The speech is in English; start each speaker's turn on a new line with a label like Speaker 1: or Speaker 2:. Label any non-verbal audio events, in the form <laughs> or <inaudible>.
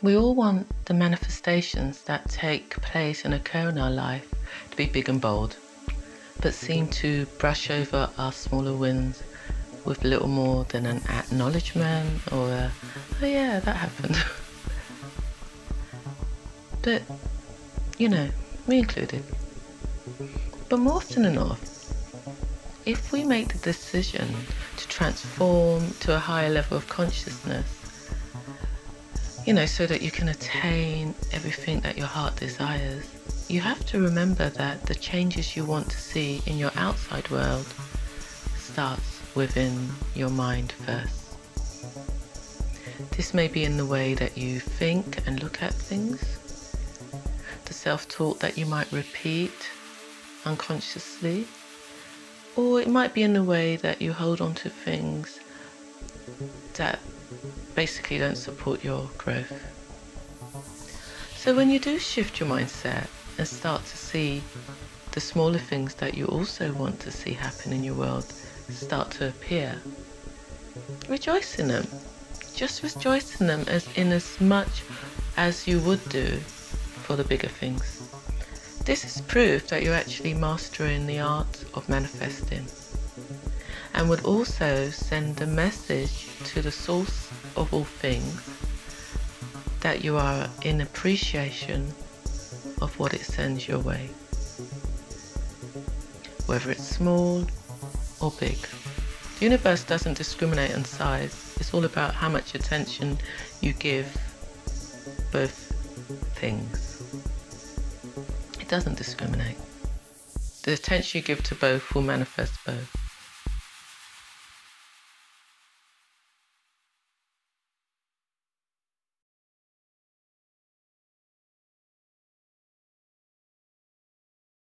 Speaker 1: We all want the manifestations that take place and occur in our life to be big and bold, but seem to brush over our smaller wins with little more than an acknowledgement or a, oh yeah, that happened. <laughs> but, you know, me included. But more often than not, if we make the decision to transform to a higher level of consciousness, you know, so that you can attain everything that your heart desires, you have to remember that the changes you want to see in your outside world starts within your mind first. This may be in the way that you think and look at things, the self talk that you might repeat unconsciously, or it might be in the way that you hold on to things that basically don't support your growth. So when you do shift your mindset and start to see the smaller things that you also want to see happen in your world start to appear, rejoice in them. Just rejoice in them as in as much as you would do for the bigger things. This is proof that you're actually mastering the art of manifesting and would also send a message to the source of all things that you are in appreciation of what it sends your way, whether it's small or big. The universe doesn't discriminate on size, it's all about how much attention you give both things. It doesn't discriminate. The attention you give to both will manifest both.